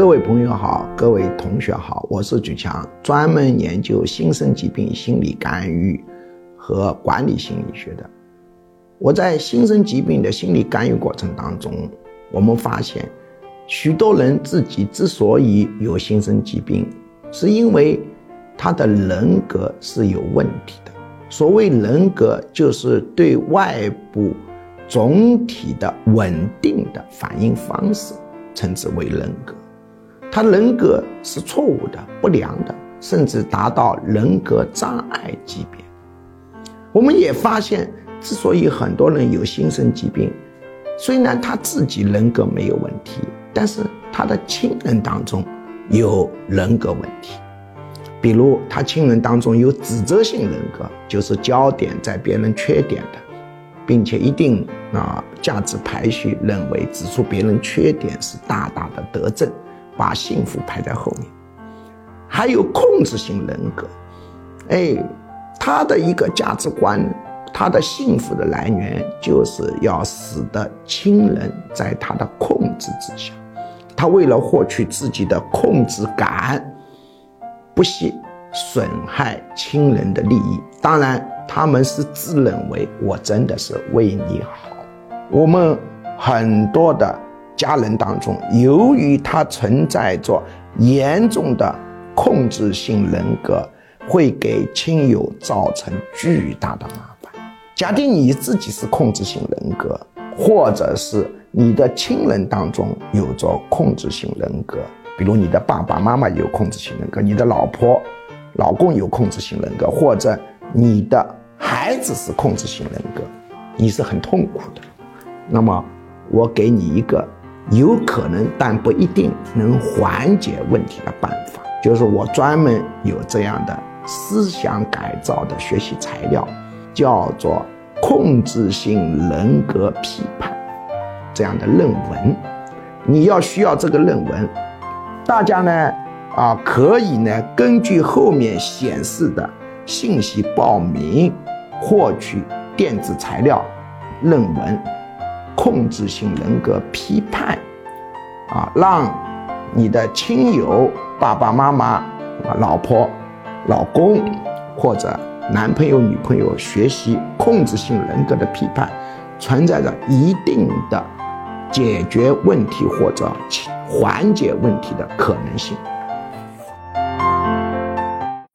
各位朋友好，各位同学好，我是举强，专门研究新生疾病心理干预和管理心理学的。我在新生疾病的心理干预过程当中，我们发现，许多人自己之所以有新生疾病，是因为他的人格是有问题的。所谓人格，就是对外部总体的稳定的反应方式，称之为人格。他人格是错误的、不良的，甚至达到人格障碍级别。我们也发现，之所以很多人有心生疾病，虽然他自己人格没有问题，但是他的亲人当中有人格问题。比如，他亲人当中有指责性人格，就是焦点在别人缺点的，并且一定啊价值排序认为指出别人缺点是大大的德政。把幸福排在后面，还有控制性人格，哎，他的一个价值观，他的幸福的来源就是要使得亲人在他的控制之下，他为了获取自己的控制感，不惜损害亲人的利益。当然，他们是自认为我真的是为你好。我们很多的。家人当中，由于他存在着严重的控制性人格，会给亲友造成巨大的麻烦。假定你自己是控制性人格，或者是你的亲人当中有着控制性人格，比如你的爸爸妈妈有控制性人格，你的老婆、老公有控制性人格，或者你的孩子是控制性人格，你是很痛苦的。那么，我给你一个。有可能，但不一定能缓解问题的办法，就是我专门有这样的思想改造的学习材料，叫做控制性人格批判这样的论文。你要需要这个论文，大家呢啊可以呢根据后面显示的信息报名，获取电子材料论文。控制性人格批判，啊，让你的亲友、爸爸妈妈、老婆、老公或者男朋友、女朋友学习控制性人格的批判，存在着一定的解决问题或者缓解问题的可能性。